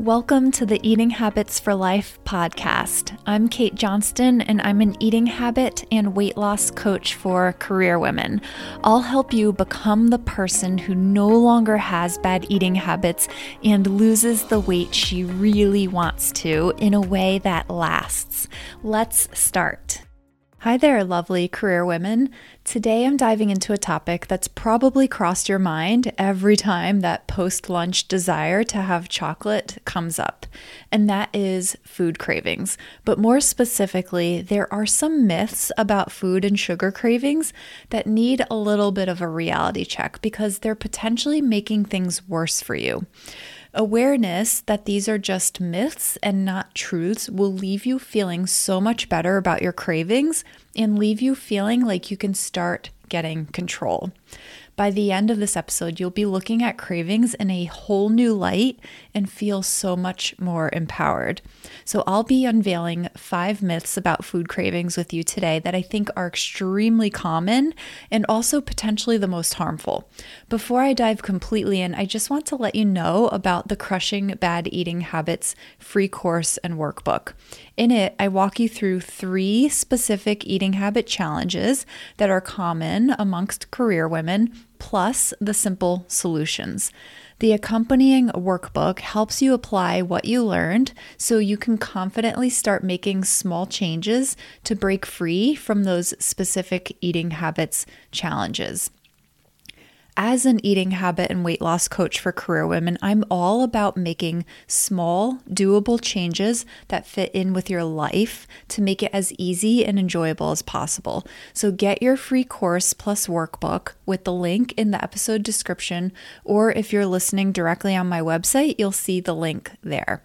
Welcome to the Eating Habits for Life podcast. I'm Kate Johnston, and I'm an eating habit and weight loss coach for career women. I'll help you become the person who no longer has bad eating habits and loses the weight she really wants to in a way that lasts. Let's start. Hi there, lovely career women. Today I'm diving into a topic that's probably crossed your mind every time that post lunch desire to have chocolate comes up, and that is food cravings. But more specifically, there are some myths about food and sugar cravings that need a little bit of a reality check because they're potentially making things worse for you. Awareness that these are just myths and not truths will leave you feeling so much better about your cravings and leave you feeling like you can start getting control. By the end of this episode, you'll be looking at cravings in a whole new light and feel so much more empowered. So, I'll be unveiling five myths about food cravings with you today that I think are extremely common and also potentially the most harmful. Before I dive completely in, I just want to let you know about the Crushing Bad Eating Habits free course and workbook. In it, I walk you through three specific eating habit challenges that are common amongst career women, plus the simple solutions. The accompanying workbook helps you apply what you learned so you can confidently start making small changes to break free from those specific eating habits challenges. As an eating habit and weight loss coach for career women, I'm all about making small, doable changes that fit in with your life to make it as easy and enjoyable as possible. So get your free course plus workbook with the link in the episode description, or if you're listening directly on my website, you'll see the link there.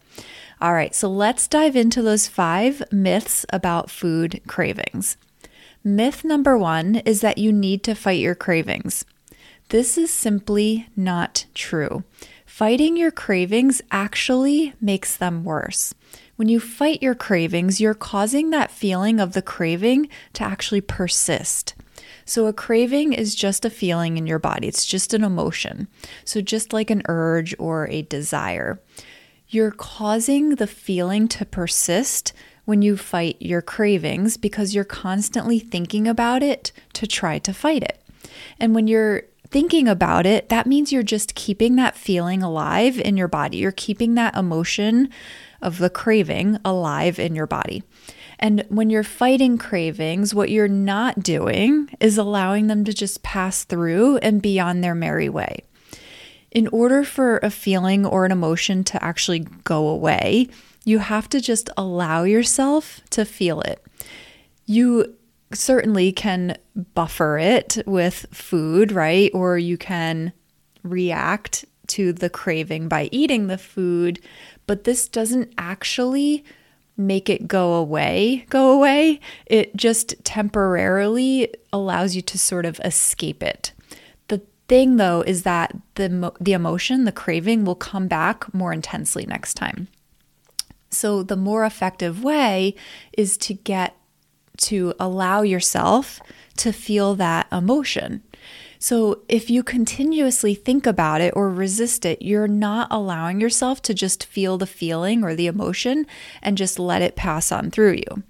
All right, so let's dive into those five myths about food cravings. Myth number one is that you need to fight your cravings. This is simply not true. Fighting your cravings actually makes them worse. When you fight your cravings, you're causing that feeling of the craving to actually persist. So, a craving is just a feeling in your body, it's just an emotion. So, just like an urge or a desire, you're causing the feeling to persist when you fight your cravings because you're constantly thinking about it to try to fight it. And when you're thinking about it, that means you're just keeping that feeling alive in your body. You're keeping that emotion of the craving alive in your body. And when you're fighting cravings, what you're not doing is allowing them to just pass through and be on their merry way. In order for a feeling or an emotion to actually go away, you have to just allow yourself to feel it. You certainly can buffer it with food, right? Or you can react to the craving by eating the food, but this doesn't actually make it go away, go away. It just temporarily allows you to sort of escape it. The thing though is that the the emotion, the craving will come back more intensely next time. So the more effective way is to get to allow yourself to feel that emotion. So, if you continuously think about it or resist it, you're not allowing yourself to just feel the feeling or the emotion and just let it pass on through you.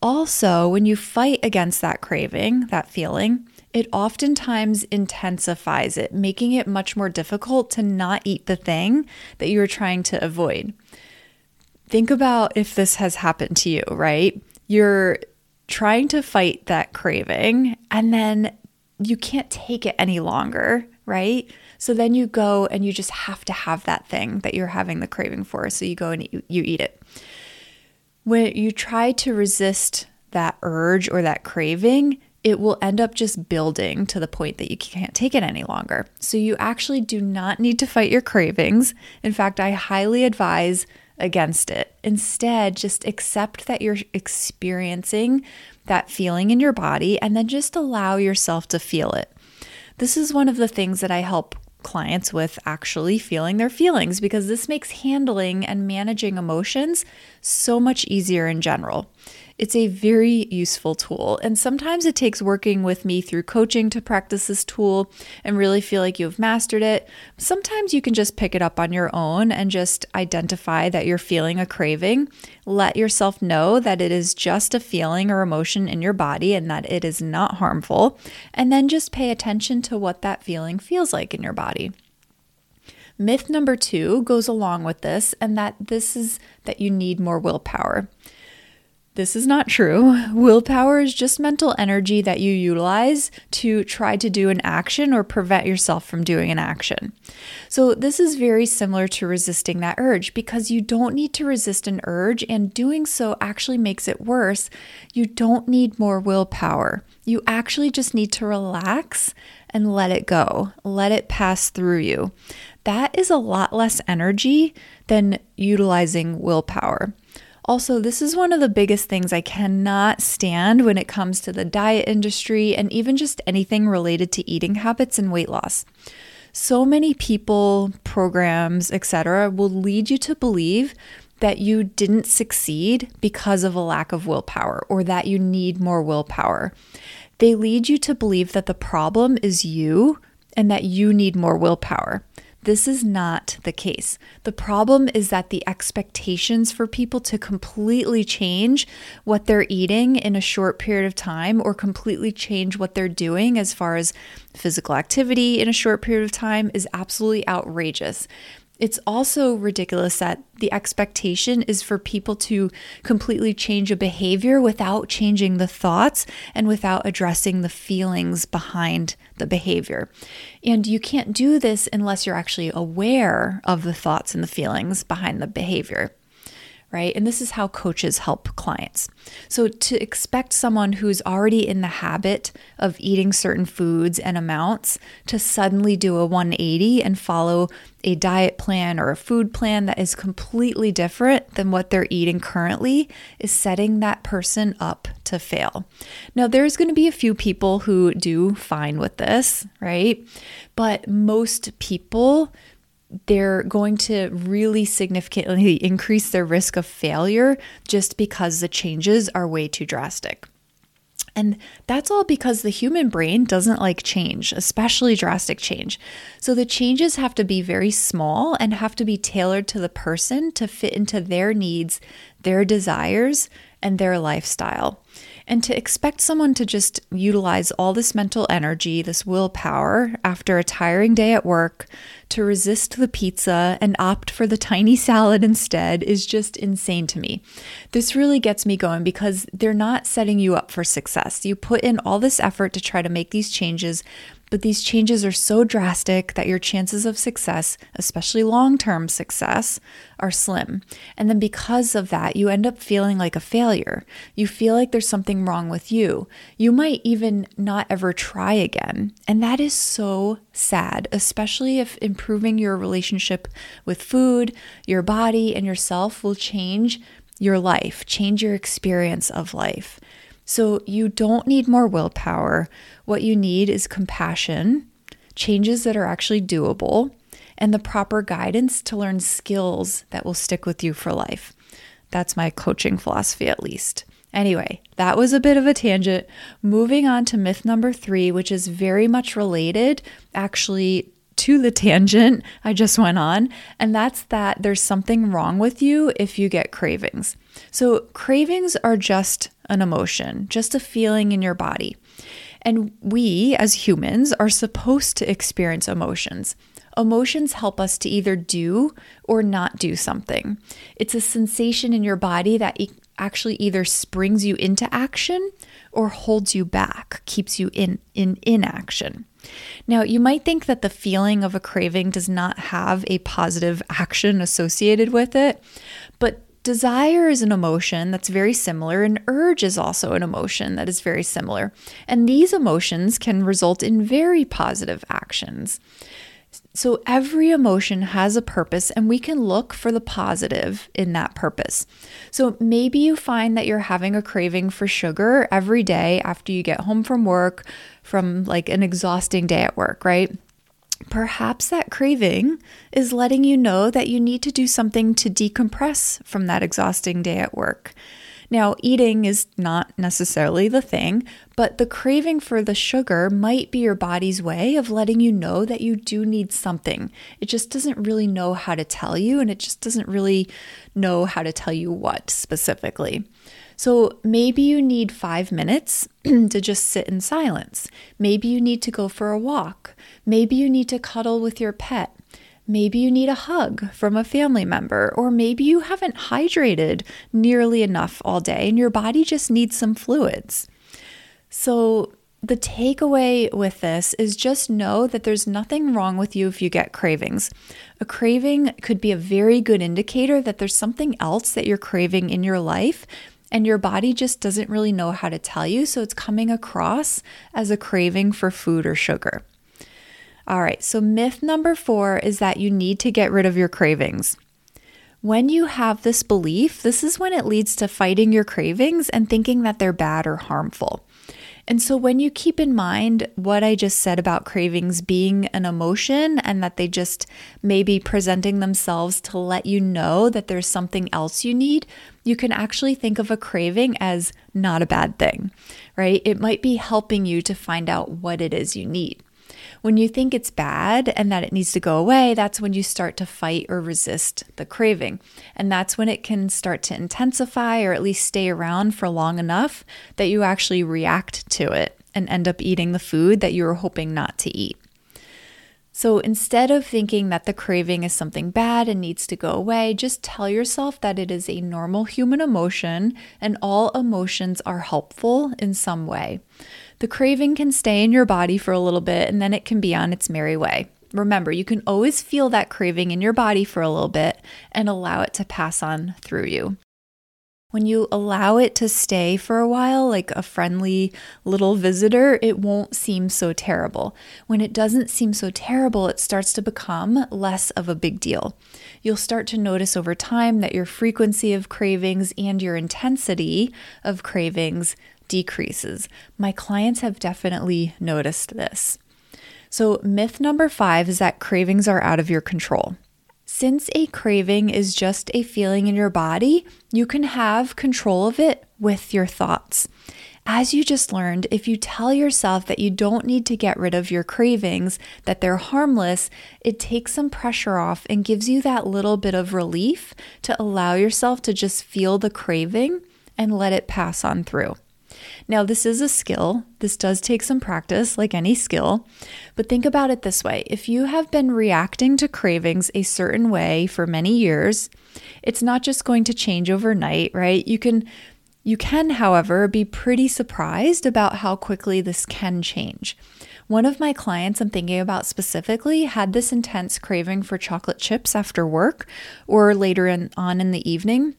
Also, when you fight against that craving, that feeling, it oftentimes intensifies it, making it much more difficult to not eat the thing that you're trying to avoid. Think about if this has happened to you, right? You're trying to fight that craving and then you can't take it any longer, right? So then you go and you just have to have that thing that you're having the craving for. So you go and you, you eat it. When you try to resist that urge or that craving, it will end up just building to the point that you can't take it any longer. So you actually do not need to fight your cravings. In fact, I highly advise against it. Instead, just accept that you're experiencing that feeling in your body and then just allow yourself to feel it. This is one of the things that I help clients with actually feeling their feelings because this makes handling and managing emotions so much easier in general. It's a very useful tool. And sometimes it takes working with me through coaching to practice this tool and really feel like you've mastered it. Sometimes you can just pick it up on your own and just identify that you're feeling a craving. Let yourself know that it is just a feeling or emotion in your body and that it is not harmful. And then just pay attention to what that feeling feels like in your body. Myth number two goes along with this, and that this is that you need more willpower. This is not true. Willpower is just mental energy that you utilize to try to do an action or prevent yourself from doing an action. So, this is very similar to resisting that urge because you don't need to resist an urge, and doing so actually makes it worse. You don't need more willpower. You actually just need to relax and let it go, let it pass through you. That is a lot less energy than utilizing willpower. Also, this is one of the biggest things I cannot stand when it comes to the diet industry and even just anything related to eating habits and weight loss. So many people, programs, etc., will lead you to believe that you didn't succeed because of a lack of willpower or that you need more willpower. They lead you to believe that the problem is you and that you need more willpower. This is not the case. The problem is that the expectations for people to completely change what they're eating in a short period of time or completely change what they're doing as far as physical activity in a short period of time is absolutely outrageous. It's also ridiculous that the expectation is for people to completely change a behavior without changing the thoughts and without addressing the feelings behind the behavior. And you can't do this unless you're actually aware of the thoughts and the feelings behind the behavior right? And this is how coaches help clients. So, to expect someone who's already in the habit of eating certain foods and amounts to suddenly do a 180 and follow a diet plan or a food plan that is completely different than what they're eating currently is setting that person up to fail. Now, there's going to be a few people who do fine with this, right? But most people they're going to really significantly increase their risk of failure just because the changes are way too drastic. And that's all because the human brain doesn't like change, especially drastic change. So the changes have to be very small and have to be tailored to the person to fit into their needs, their desires, and their lifestyle. And to expect someone to just utilize all this mental energy, this willpower, after a tiring day at work, to resist the pizza and opt for the tiny salad instead is just insane to me. This really gets me going because they're not setting you up for success. You put in all this effort to try to make these changes, but these changes are so drastic that your chances of success, especially long term success, are slim. And then because of that, you end up feeling like a failure. You feel like there's something wrong with you. You might even not ever try again. And that is so sad, especially if improving your relationship with food, your body, and yourself will change your life, change your experience of life. So you don't need more willpower. What you need is compassion, changes that are actually doable, and the proper guidance to learn skills that will stick with you for life. That's my coaching philosophy, at least. Anyway, that was a bit of a tangent. Moving on to myth number three, which is very much related actually to the tangent I just went on, and that's that there's something wrong with you if you get cravings. So, cravings are just an emotion, just a feeling in your body. And we, as humans, are supposed to experience emotions. Emotions help us to either do or not do something. It's a sensation in your body that actually either springs you into action or holds you back, keeps you in, in inaction. Now, you might think that the feeling of a craving does not have a positive action associated with it, but Desire is an emotion that's very similar, and urge is also an emotion that is very similar. And these emotions can result in very positive actions. So every emotion has a purpose, and we can look for the positive in that purpose. So maybe you find that you're having a craving for sugar every day after you get home from work, from like an exhausting day at work, right? Perhaps that craving is letting you know that you need to do something to decompress from that exhausting day at work. Now, eating is not necessarily the thing, but the craving for the sugar might be your body's way of letting you know that you do need something. It just doesn't really know how to tell you, and it just doesn't really know how to tell you what specifically. So maybe you need five minutes to just sit in silence. Maybe you need to go for a walk. Maybe you need to cuddle with your pet. Maybe you need a hug from a family member, or maybe you haven't hydrated nearly enough all day and your body just needs some fluids. So, the takeaway with this is just know that there's nothing wrong with you if you get cravings. A craving could be a very good indicator that there's something else that you're craving in your life and your body just doesn't really know how to tell you. So it's coming across as a craving for food or sugar. All right, so myth number four is that you need to get rid of your cravings. When you have this belief, this is when it leads to fighting your cravings and thinking that they're bad or harmful. And so, when you keep in mind what I just said about cravings being an emotion and that they just may be presenting themselves to let you know that there's something else you need, you can actually think of a craving as not a bad thing, right? It might be helping you to find out what it is you need. When you think it's bad and that it needs to go away, that's when you start to fight or resist the craving. And that's when it can start to intensify or at least stay around for long enough that you actually react to it and end up eating the food that you were hoping not to eat. So instead of thinking that the craving is something bad and needs to go away, just tell yourself that it is a normal human emotion and all emotions are helpful in some way. The craving can stay in your body for a little bit and then it can be on its merry way. Remember, you can always feel that craving in your body for a little bit and allow it to pass on through you. When you allow it to stay for a while, like a friendly little visitor, it won't seem so terrible. When it doesn't seem so terrible, it starts to become less of a big deal. You'll start to notice over time that your frequency of cravings and your intensity of cravings decreases. My clients have definitely noticed this. So, myth number five is that cravings are out of your control. Since a craving is just a feeling in your body, you can have control of it with your thoughts. As you just learned, if you tell yourself that you don't need to get rid of your cravings, that they're harmless, it takes some pressure off and gives you that little bit of relief to allow yourself to just feel the craving and let it pass on through. Now, this is a skill. This does take some practice, like any skill. But think about it this way if you have been reacting to cravings a certain way for many years, it's not just going to change overnight, right? You can. You can, however, be pretty surprised about how quickly this can change. One of my clients I'm thinking about specifically had this intense craving for chocolate chips after work or later in, on in the evening.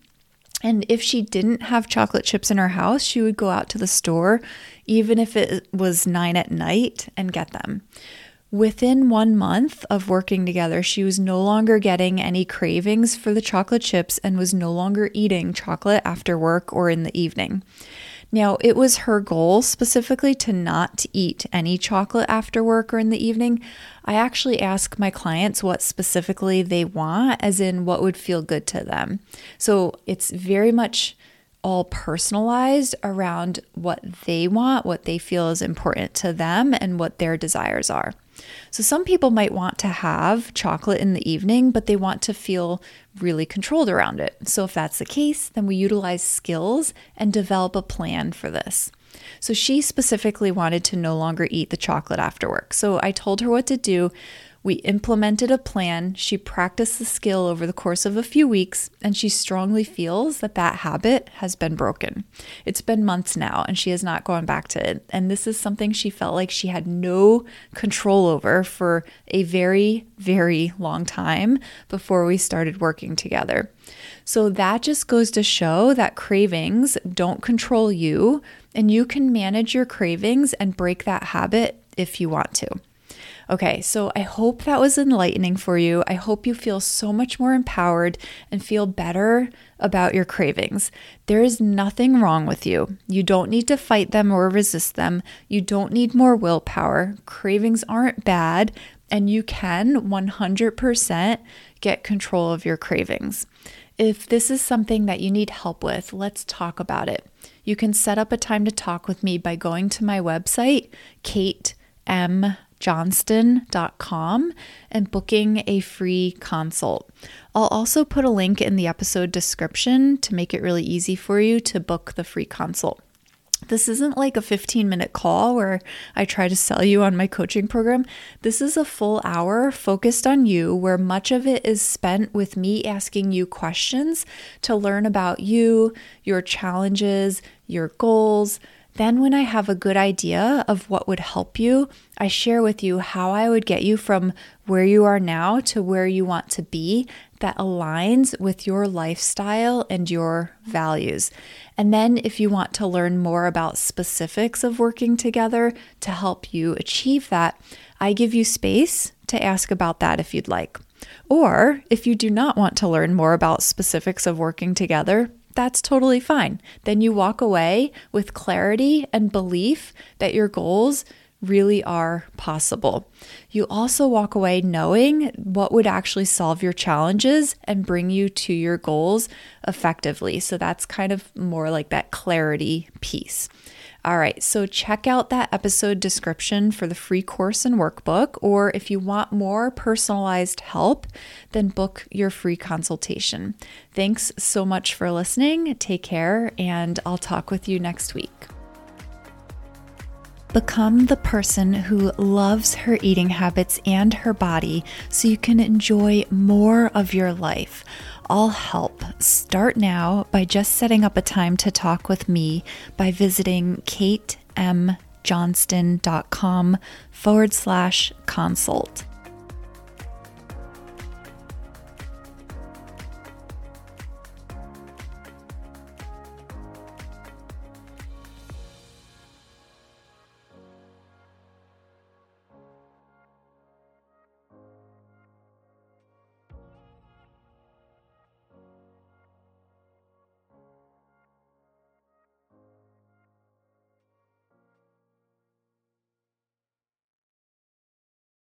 And if she didn't have chocolate chips in her house, she would go out to the store, even if it was nine at night, and get them. Within one month of working together, she was no longer getting any cravings for the chocolate chips and was no longer eating chocolate after work or in the evening. Now, it was her goal specifically to not eat any chocolate after work or in the evening. I actually ask my clients what specifically they want, as in what would feel good to them. So it's very much all personalized around what they want, what they feel is important to them, and what their desires are. So, some people might want to have chocolate in the evening, but they want to feel really controlled around it. So, if that's the case, then we utilize skills and develop a plan for this. So, she specifically wanted to no longer eat the chocolate after work. So, I told her what to do. We implemented a plan. She practiced the skill over the course of a few weeks, and she strongly feels that that habit has been broken. It's been months now, and she has not gone back to it. And this is something she felt like she had no control over for a very, very long time before we started working together. So that just goes to show that cravings don't control you, and you can manage your cravings and break that habit if you want to. Okay, so I hope that was enlightening for you. I hope you feel so much more empowered and feel better about your cravings. There is nothing wrong with you. You don't need to fight them or resist them. You don't need more willpower. Cravings aren't bad, and you can 100% get control of your cravings. If this is something that you need help with, let's talk about it. You can set up a time to talk with me by going to my website, katemjohnston.com, and booking a free consult. I'll also put a link in the episode description to make it really easy for you to book the free consult. This isn't like a 15 minute call where I try to sell you on my coaching program. This is a full hour focused on you, where much of it is spent with me asking you questions to learn about you, your challenges, your goals. Then, when I have a good idea of what would help you, I share with you how I would get you from where you are now to where you want to be that aligns with your lifestyle and your values. And then, if you want to learn more about specifics of working together to help you achieve that, I give you space to ask about that if you'd like. Or if you do not want to learn more about specifics of working together, that's totally fine. Then you walk away with clarity and belief that your goals really are possible. You also walk away knowing what would actually solve your challenges and bring you to your goals effectively. So that's kind of more like that clarity piece. All right, so check out that episode description for the free course and workbook, or if you want more personalized help, then book your free consultation. Thanks so much for listening. Take care, and I'll talk with you next week. Become the person who loves her eating habits and her body so you can enjoy more of your life. I'll help. Start now by just setting up a time to talk with me by visiting katemjohnston.com forward slash consult.